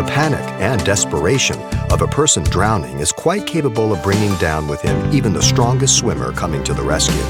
The panic and desperation of a person drowning is quite capable of bringing down with him even the strongest swimmer coming to the rescue.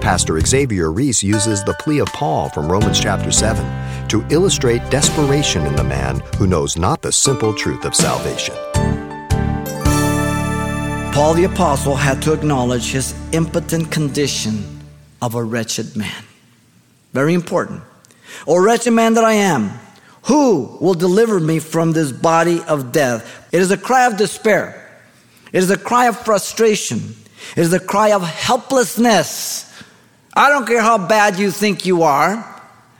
Pastor Xavier Ries uses the plea of Paul from Romans chapter 7 to illustrate desperation in the man who knows not the simple truth of salvation. Paul the Apostle had to acknowledge his impotent condition of a wretched man. Very important. O wretched man that I am, who will deliver me from this body of death? It is a cry of despair. It is a cry of frustration. It is a cry of helplessness. I don't care how bad you think you are.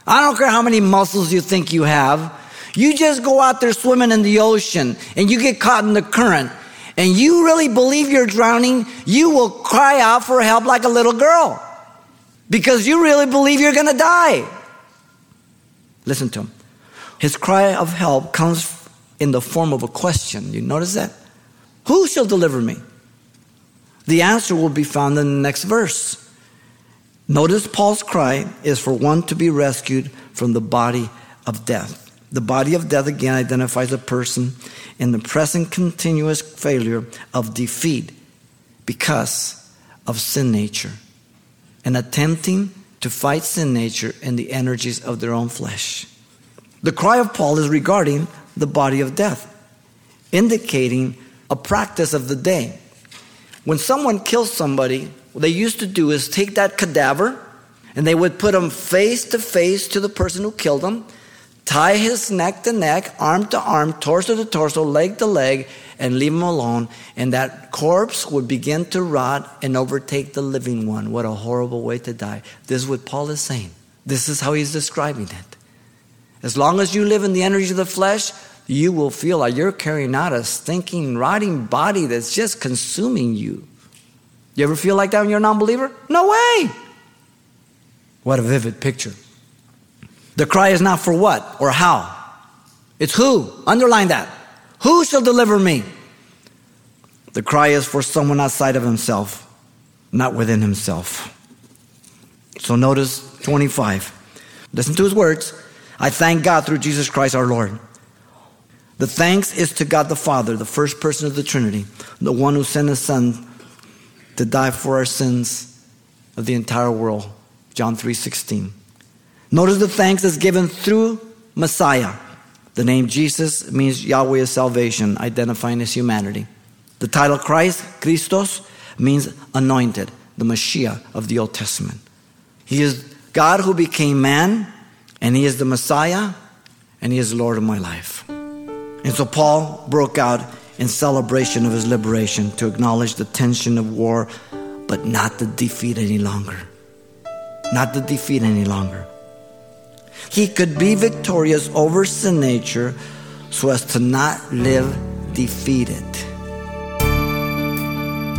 I don't care how many muscles you think you have. You just go out there swimming in the ocean and you get caught in the current and you really believe you're drowning, you will cry out for help like a little girl because you really believe you're going to die. Listen to him. His cry of help comes in the form of a question. You notice that? Who shall deliver me? The answer will be found in the next verse. Notice Paul's cry is for one to be rescued from the body of death. The body of death again identifies a person in the present continuous failure of defeat because of sin nature and attempting to fight sin nature and the energies of their own flesh. The cry of Paul is regarding the body of death, indicating a practice of the day. When someone kills somebody, what they used to do is take that cadaver and they would put him face to face to the person who killed him, tie his neck to neck, arm to arm, torso to torso, leg to leg, and leave him alone. And that corpse would begin to rot and overtake the living one. What a horrible way to die. This is what Paul is saying. This is how he's describing it. As long as you live in the energy of the flesh, you will feel like you're carrying out a stinking, rotting body that's just consuming you. You ever feel like that when you're a non believer? No way. What a vivid picture. The cry is not for what or how, it's who. Underline that. Who shall deliver me? The cry is for someone outside of himself, not within himself. So notice 25. Listen to his words. I thank God through Jesus Christ our Lord. The thanks is to God the Father, the first person of the Trinity, the one who sent his Son to die for our sins of the entire world. John 3:16. Notice the thanks is given through Messiah. The name Jesus means Yahweh is salvation, identifying his humanity. The title Christ, Christos, means anointed, the Messiah of the Old Testament. He is God who became man, and he is the Messiah, and he is Lord of my life. And so Paul broke out in celebration of his liberation to acknowledge the tension of war, but not the defeat any longer. Not the defeat any longer. He could be victorious over sin nature so as to not live defeated.